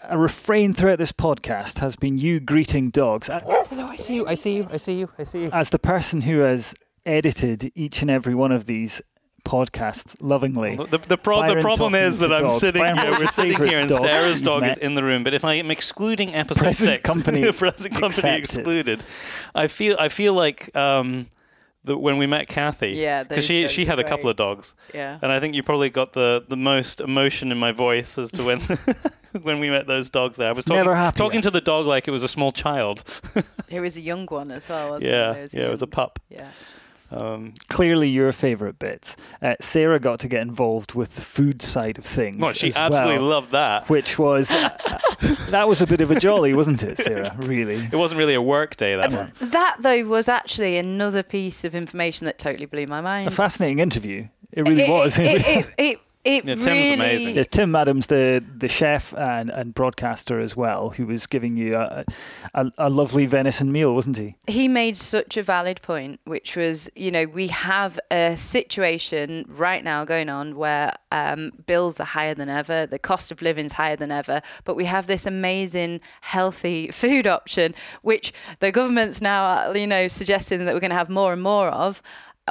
A refrain throughout this podcast has been you greeting dogs. A- Hello, I see you. I see you. I see you. I see you. As the person who has edited each and every one of these podcasts lovingly, The, the, pro- the problem is that I'm dogs. sitting Byron, here, we're sitting here, and dog Sarah's dog is in the room. But if I am excluding episode Present six, [LAUGHS] company present company accepted. excluded, I feel I feel like um, that when we met Kathy, Yeah, because she she are had a couple of dogs, Yeah. and I think you probably got the, the most emotion in my voice as to when [LAUGHS] [LAUGHS] when we met those dogs there. I was talking, Never happier. talking to the dog like it was a small child. [LAUGHS] Here was a young one as well, wasn't yeah, there? yeah, it was a pup. Yeah. Um, clearly your favourite bits. Uh, Sarah got to get involved with the food side of things. well, she as absolutely well, loved that. Which was uh, [LAUGHS] that was a bit of a jolly, wasn't it, Sarah? Really. It wasn't really a work day that one. That though was actually another piece of information that totally blew my mind. A fascinating interview. It really it, was. It, it, it, it, it Yeah, Tim's really, amazing. Yeah, Tim Adams, the the chef and, and broadcaster as well, who was giving you a, a, a lovely venison meal, wasn't he? he made such a valid point, which was, you know, we have a situation right now going on where um, bills are higher than ever, the cost of living is higher than ever, but we have this amazing healthy [LAUGHS] food option, which the government's now, you know, suggesting that we're going to have more and more of.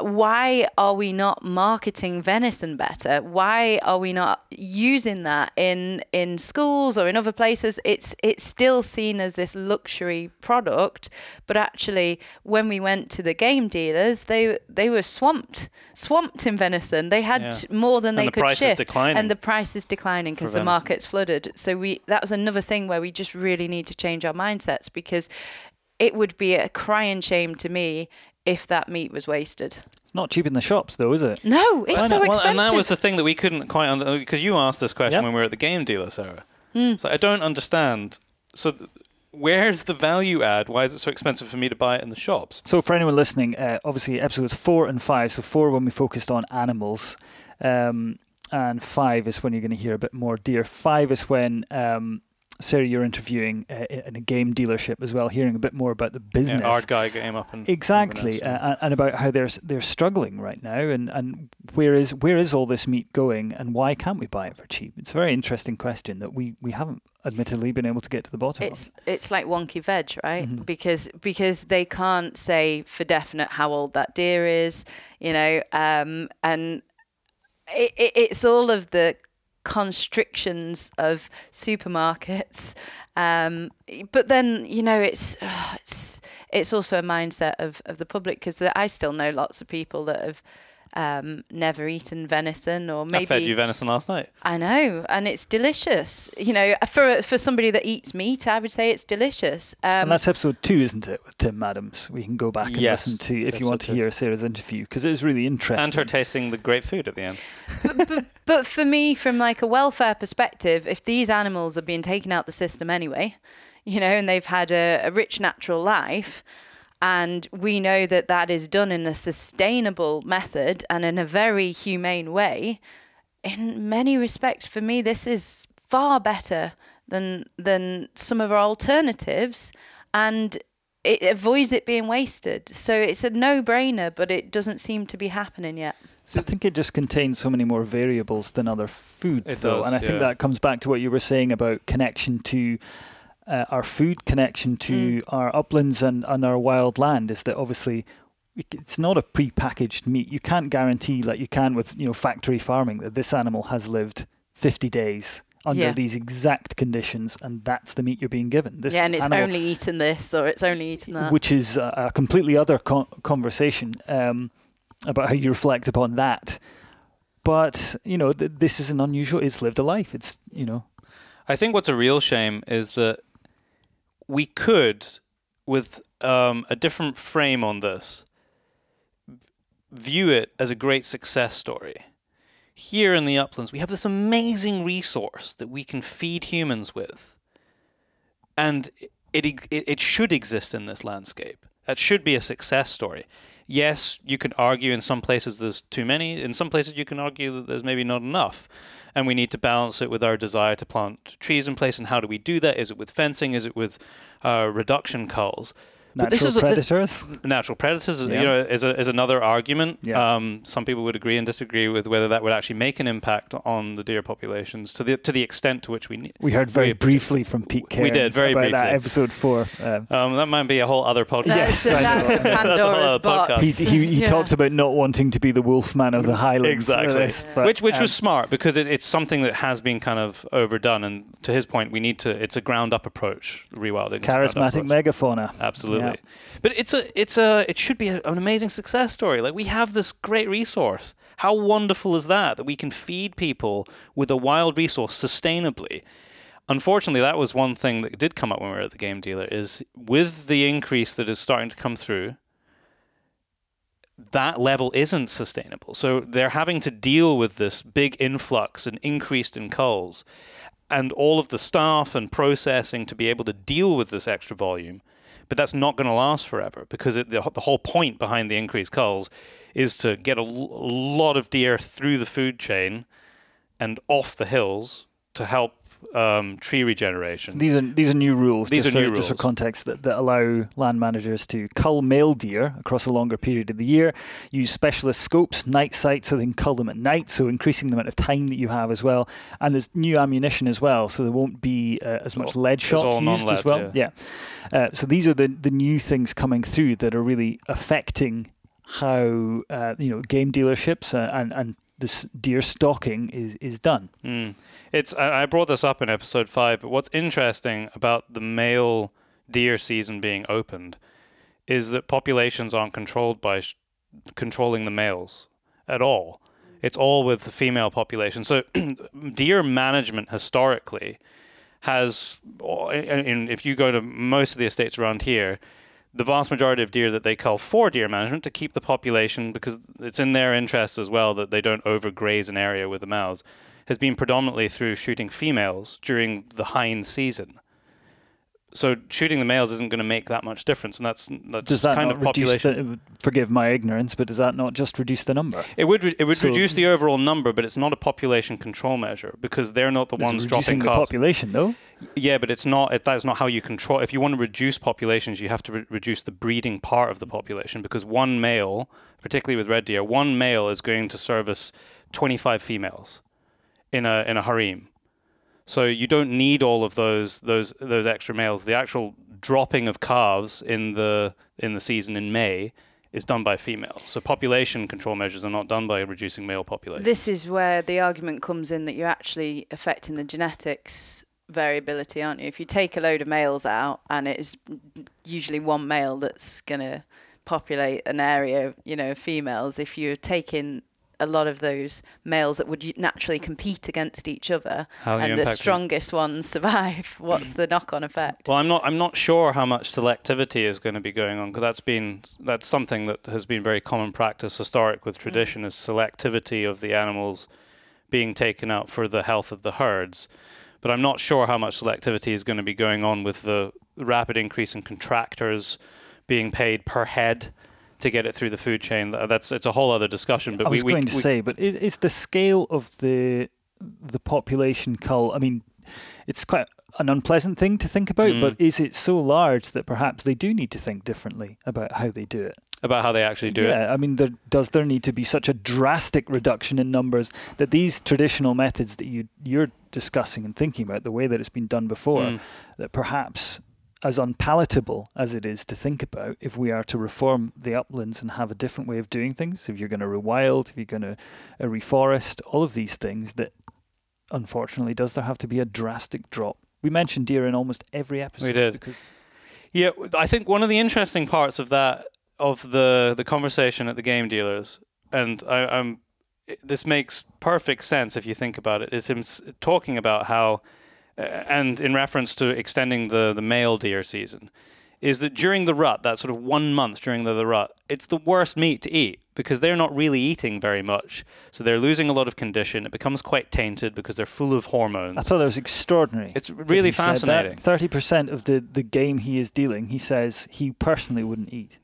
Why are we not marketing venison better? Why are we not using that in in schools or in other places? It's it's still seen as this luxury product, but actually, when we went to the game dealers, they they were swamped, swamped in venison. They had Yeah. more than And they the could price declining and the price is declining because the venison. market's flooded. So we that was another thing where we just really need to change our mindsets because it would be a crying shame to me if that meat was wasted. It's not cheap in the shops, though, is it? No, it's Well, so no, well, expensive. and that was the thing that we couldn't quite understand because you asked this question Yep. when we were at the game dealer, Sarah. Hmm. So I don't understand. So th- where's the value add? Why is it so expensive for me to buy it in the shops? So, for anyone listening, uh, obviously episodes four and five. So, four when we focused on animals, um, and five is when you're going to hear a bit more deer. Five is when um, Sarah, you're interviewing uh, in a game dealership as well, hearing a bit more about the business. Yeah, Ard guy came up and Exactly, and uh, and about how they're they're struggling right now, and, and where is where is all this meat going, and why can't we buy it for cheap? It's a very interesting question that we, we haven't admittedly been able to get to the bottom it's of. it's like wonky veg, right? Mm-hmm. Because because they can't say for definite how old that deer is, you know, um, and it, it, it's all of the constrictions of supermarkets. Um, but then you know it's it's it's also a mindset of, of the public because I still know lots of people that have um, never eaten venison or maybe I fed you venison last night. I know, and it's delicious. You know, for for somebody that eats meat, I would say it's delicious. Um, and that's episode two, isn't it, with Tim Adams? We can go back and Yes, listen to if you want to episode two. hear Sarah's interview because it is really interesting. And her tasting the great food at the end. but for me, from like a welfare perspective, if these animals are being taken out the system anyway, you know, and they've had a, a rich natural life, And we know that that is done in a sustainable method and in a very humane way. In many respects, for me, this is far better than than some of our alternatives, and it avoids it being wasted. So it's a no-brainer, but it doesn't seem to be happening yet. So I think it just contains so many more variables than other food, It though, does, and I think that comes back to what you were saying about connection to uh, our food, connection to our uplands and, and our wild land. Is that obviously it's not a pre-packaged meat. You can't guarantee, like you can with you know factory farming, that this animal has lived 50 days under Yeah. these exact conditions, and that's the meat you're being given. This yeah, and it's animal, only eaten this or it's only eaten that. which is a, a completely other con- conversation um, about how you reflect upon that. But you know, th- this is an unusual. It's lived a life. It's you know, I think what's a real shame is that we could, with um, a different frame on this, view it as a great success story. Here in the uplands, we have this amazing resource that we can feed humans with, and it it, it should exist in this landscape. That should be a success story. Yes, you can argue in some places there's too many. In some places, you can argue that there's maybe not enough. And we need to balance it with our desire to plant trees in place. And how do we do that? Is it with fencing? Is it with uh, reduction culls? But natural this is a- this- predators. natural predators, Yeah. you know, is, a, is another argument. Yeah. Um, some people would agree and disagree with whether that would actually make an impact on the deer populations to the to the extent to which we need. we heard very we- briefly from Pete Cairns We did, very about that briefly. episode four. Um, Um, that might be a whole other podcast. Yes, that's, that's [LAUGHS] That's a whole other box. podcast. he he, he Yeah. talked about not wanting to be the wolfman of the Highlands. for Exactly. this, but, which which um, was smart because it, it's something that has been kind of overdone. And to his point, we need to. It's a ground up approach. Rewilding. is charismatic approach. megafauna. Absolutely. But it's a it's a it should be a, an amazing success story. Like we have this great resource. How wonderful is that that we can feed people with a wild resource sustainably? Unfortunately, that was one thing that did come up when we were at the game dealer is with the increase that is starting to come through that level isn't sustainable. So they're having to deal with this big influx and increase in culls and all of the staff and processing to be able to deal with this extra volume. But that's not going to last forever because it, the, the whole point behind the increased culls is to get a, l- a lot of deer through the food chain and off the hills to help um, tree regeneration. These are these are new rules. These just are for, new just for context that, that allow land managers to cull male deer across a longer period of the year. Use specialist scopes, night sights, so they can cull them at night, so increasing the amount of time that you have as well. And there's new ammunition as well, so there won't be uh, as much lead shot used as well. Yeah. Uh, so these are the the new things coming through that are really affecting how uh, you know game dealerships uh, and and this deer stalking is is done. Mm. It's I brought this up in episode five, but what's interesting about the male deer season being opened is that populations aren't controlled by sh- controlling the males at all. It's all with the female population. So [CLEARS THROAT] deer management historically has, and if you go to most of the estates around here, the vast majority of deer that they cull for deer management to keep the population because it's in their interest as well that they don't overgraze an area with the males has been predominantly through shooting females during the hind season. So shooting the males isn't going to make that much difference, and that's that's Does that kind not of reduce population. the? Forgive my ignorance, but does that not just reduce the number? It would re- it would So- reduce the overall number, but it's not a population control measure because they're not the ones reducing dropping the calves. population, though. Yeah, but it's not. It, that's not how you control. If you want to reduce populations, you have to re- reduce the breeding part of the population because one male, particularly with red deer, one male is going to service 25 females in a in a harem. So you don't need all of those those those extra males. The actual dropping of calves in the in the season in May is done by females. So population control measures are not done by reducing male population. This is where the argument comes in that you're actually affecting the genetics variability, aren't you? If you take a load of males out and it is usually one male that's going to populate an area, you know, females, if you're taking a lot of those males that would naturally compete against each other How and the strongest ones survive, [CLEARS THROAT] what's the knock-on effect? Well, I'm not. I'm not sure how much selectivity is going to be going on because that's been that's something that has been very common practice, historic with mm. tradition, is selectivity of the animals being taken out for the health of the herds. But I'm not sure how much selectivity is going to be going on with the rapid increase in contractors being paid per head to get it through the food chain. That's it's a whole other discussion. But I was we, we, going to we- say, but is, is the scale of the the population cull? I mean, it's quite an unpleasant thing to think about, Mm. but is it so large that perhaps they do need to think differently about how they do it? about how they actually do it. yeah, I mean, there, does there need to be such a drastic reduction in numbers that these traditional methods that you you're discussing and thinking about, the way that it's been done before, Mm. that perhaps as unpalatable as it is to think about, if we are to reform the uplands and have a different way of doing things, if you're going to rewild, if you're going to uh, reforest, all of these things, that unfortunately does there have to be a drastic drop? We mentioned deer in almost every episode. We did. because Yeah, I think one of the interesting parts of that of the the conversation at the game dealers, and I, I'm this makes perfect sense if you think about it. Is him talking about how, and in reference to extending the the male deer season, is that during the rut, that sort of one month during the, the rut, it's the worst meat to eat because they're not really eating very much, so they're losing a lot of condition. It becomes quite tainted because they're full of hormones. I thought that was extraordinary. It's really he said that. fascinating. Thirty percent of the, the game he is dealing, he says he personally wouldn't eat.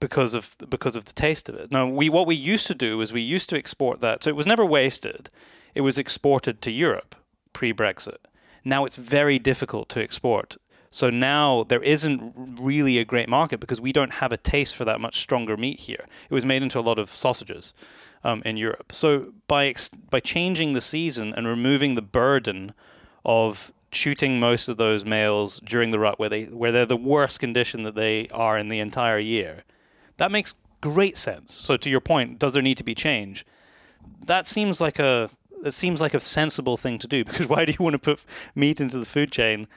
because of because of the taste of it. Now, we what we used to do is we used to export that, so it was never wasted. It was exported to Europe pre-Brexit. Now it's very difficult to export. So now there isn't really a great market because we don't have a taste for that much stronger meat here. It was made into a lot of sausages um, in Europe. So by ex- by changing the season and removing the burden of shooting most of those males during the rut where they where they're the worst condition that they are in the entire year, that makes great sense. So to your point, does there need to be change? That seems like a it seems like a sensible thing to do [LAUGHS] because why do you want to put meat into the food chain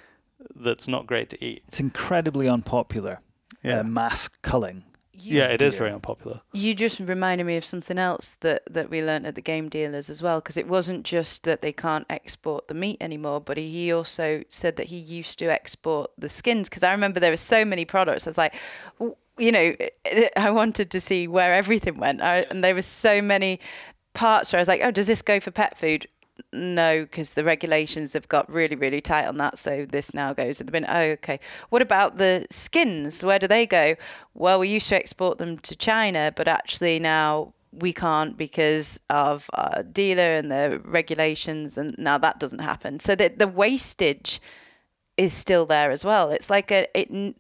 that's not great to eat? It's incredibly unpopular. Yeah. Uh, mass culling. yeah, it is dear. very unpopular. You just reminded me of something else that, that we learnt at the game dealers as well, because it wasn't just that they can't export the meat anymore, but he also said that he used to export the skins. Because I remember there were so many products. I was like, you know, I wanted to see where everything went, I, and there were so many parts where I was like, oh, does this go for pet food? No, because the regulations have got really, really tight on that. So this now goes in the bin. Oh, okay. What about the skins? Where do they go? Well, we used to export them to China, but actually now we can't because of our dealer and the regulations, and now that doesn't happen. So the the wastage is still there as well. It's like a it.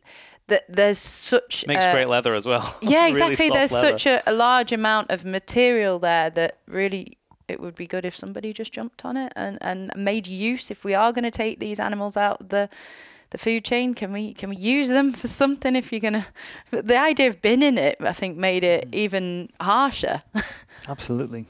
That there's such Makes a- great leather as well. yeah, [LAUGHS] exactly. soft There's leather. such a, a large amount of material there that really it would be good if somebody just jumped on it and, and made use. If we are going to take these animals out of the the food chain, can we can we use them for something? If you're gonna, [LAUGHS] the idea of binning it, I think, made it mm. even harsher. [LAUGHS] Absolutely.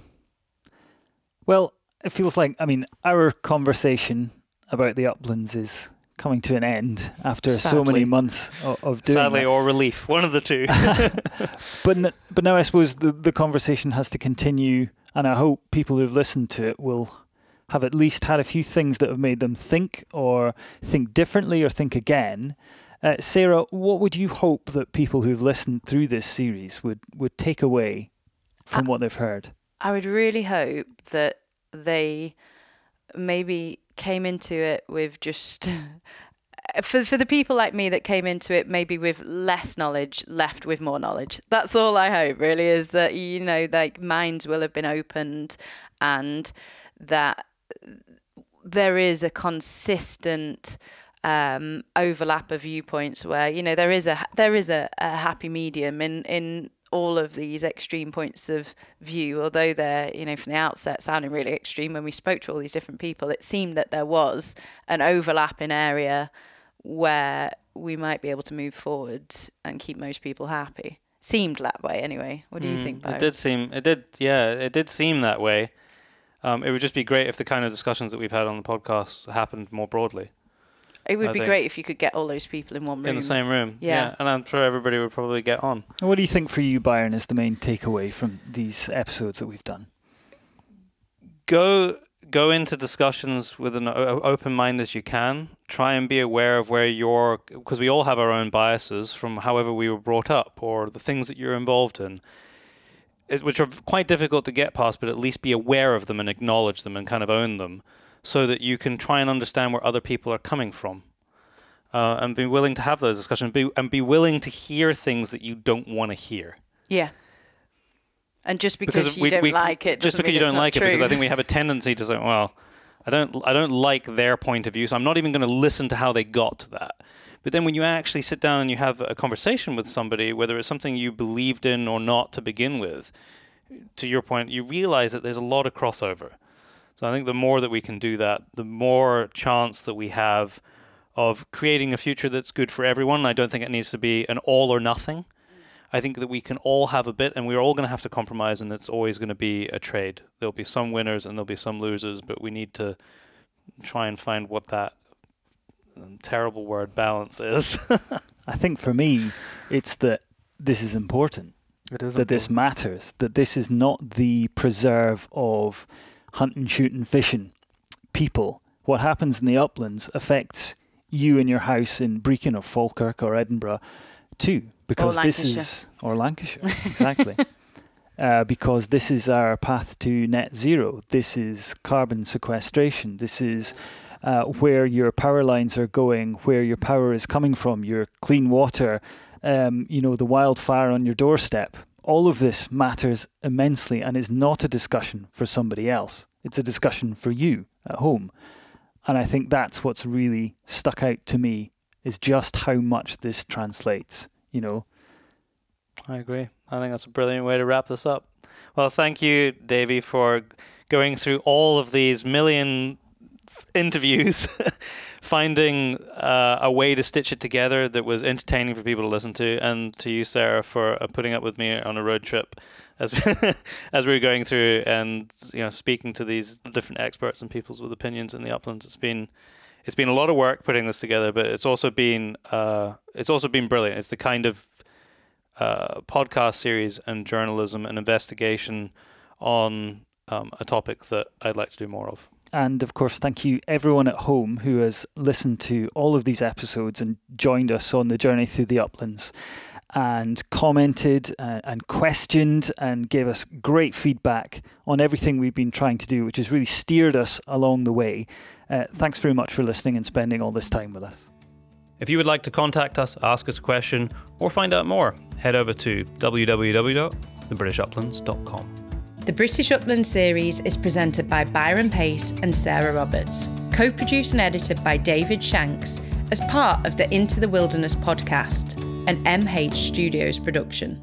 Well, it feels like, I mean, our conversation about the uplands is coming to an end after so many months of, of doing Sadly, that. or relief, one of the two. [LAUGHS] [LAUGHS] But, n- but now I suppose the, the conversation has to continue, and I hope people who've listened to it will have at least had a few things that have made them think or think differently or think again. Uh, Sarah, what would you hope that people who've listened through this series would, would take away from Uh, what they've heard? I would really hope that they maybe came into it with just [LAUGHS] for for the people like me that came into it maybe with less knowledge left with more knowledge. That's all i hope really is that you know like minds will have been opened and that there is a consistent um, overlap of viewpoints where you know there is a there is a, a happy medium in in all of these extreme points of view although they're you know from the outset sounding really extreme when we spoke to all these different people it seemed that there was an overlapping area where we might be able to move forward and keep most people happy seemed that way anyway what do you Mm, think It did seem. It did. Yeah, it did seem that way. Um, it would just be great if the kind of discussions that we've had on the podcast happened more broadly it would I be think- great if you could get all those people in one room in the same room. Yeah. and I'm sure everybody would probably get on. And What do you think for you, Byron, is the main takeaway from these episodes that we've done? Go go into discussions with an open mind as you can. Try and be aware of where you're, because we all have our own biases from however we were brought up or the things that you're involved in. which are quite difficult to get past, but at least be aware of them and acknowledge them and kind of own them, so that you can try and understand where other people are coming from. uh, and be willing to have those discussions, be, and be willing to hear things that you don't want to hear. Yeah. And just because, you don't like it, just because you don't like it, because I think we have a [LAUGHS] tendency to say, well, I don't, I don't like their point of view, so I'm not even going to listen to how they got to that. But then when you actually sit down and you have a conversation with somebody, whether it's something you believed in or not to begin with, to your point, you realize that there's a lot of crossover. So I think the more that we can do that, the more chance that we have of creating a future that's good for everyone. I don't think it needs to be an all or nothing. I think that we can all have a bit, and we're all going to have to compromise, and it's always going to be a trade. There'll be some winners and there'll be some losers, but we need to try and find what that um, terrible word balance is. [LAUGHS] I think for me, it's that this is important. it is that this matters, that this is not the preserve of hunting, shooting, fishing people. What happens in the uplands affects you in your house in Brecon or Falkirk or Edinburgh too, because this is or Lancashire exactly. [LAUGHS] Uh, because this is our path to net zero. This is carbon sequestration. This is uh, where your power lines are going, where your power is coming from, your clean water, um, you know, the wildfire on your doorstep. All of this matters immensely and is not a discussion for somebody else. It's a discussion for you at home. And I think that's what's really stuck out to me is just how much this translates, you know. I agree. I think that's a brilliant way to wrap this up. Well, thank you, Davey, for going through all of these million interviews, [LAUGHS] finding uh, a way to stitch it together that was entertaining for people to listen to, and to you, Sarah, for uh, putting up with me on a road trip as [LAUGHS] as we were going through and you know speaking to these different experts and peoples with opinions in the uplands. It's been it's been a lot of work putting this together, but it's also been uh, it's also been brilliant. It's the kind of uh, podcast series and journalism and investigation on um, a topic that I'd like to do more of. And of course, thank you everyone at home who has listened to all of these episodes and joined us on the journey through the uplands and commented uh, and questioned and gave us great feedback on everything we've been trying to do, which has really steered us along the way. Uh, thanks very much for listening and spending all this time with us. If you would like to contact us, ask us a question, or find out more, head over to www.thebritishuplands.com. The British Upland series is presented by Byron Pace and Sarah Roberts, co produced and edited by David Shanks as part of the Into the Wilderness podcast, an MH Studios production.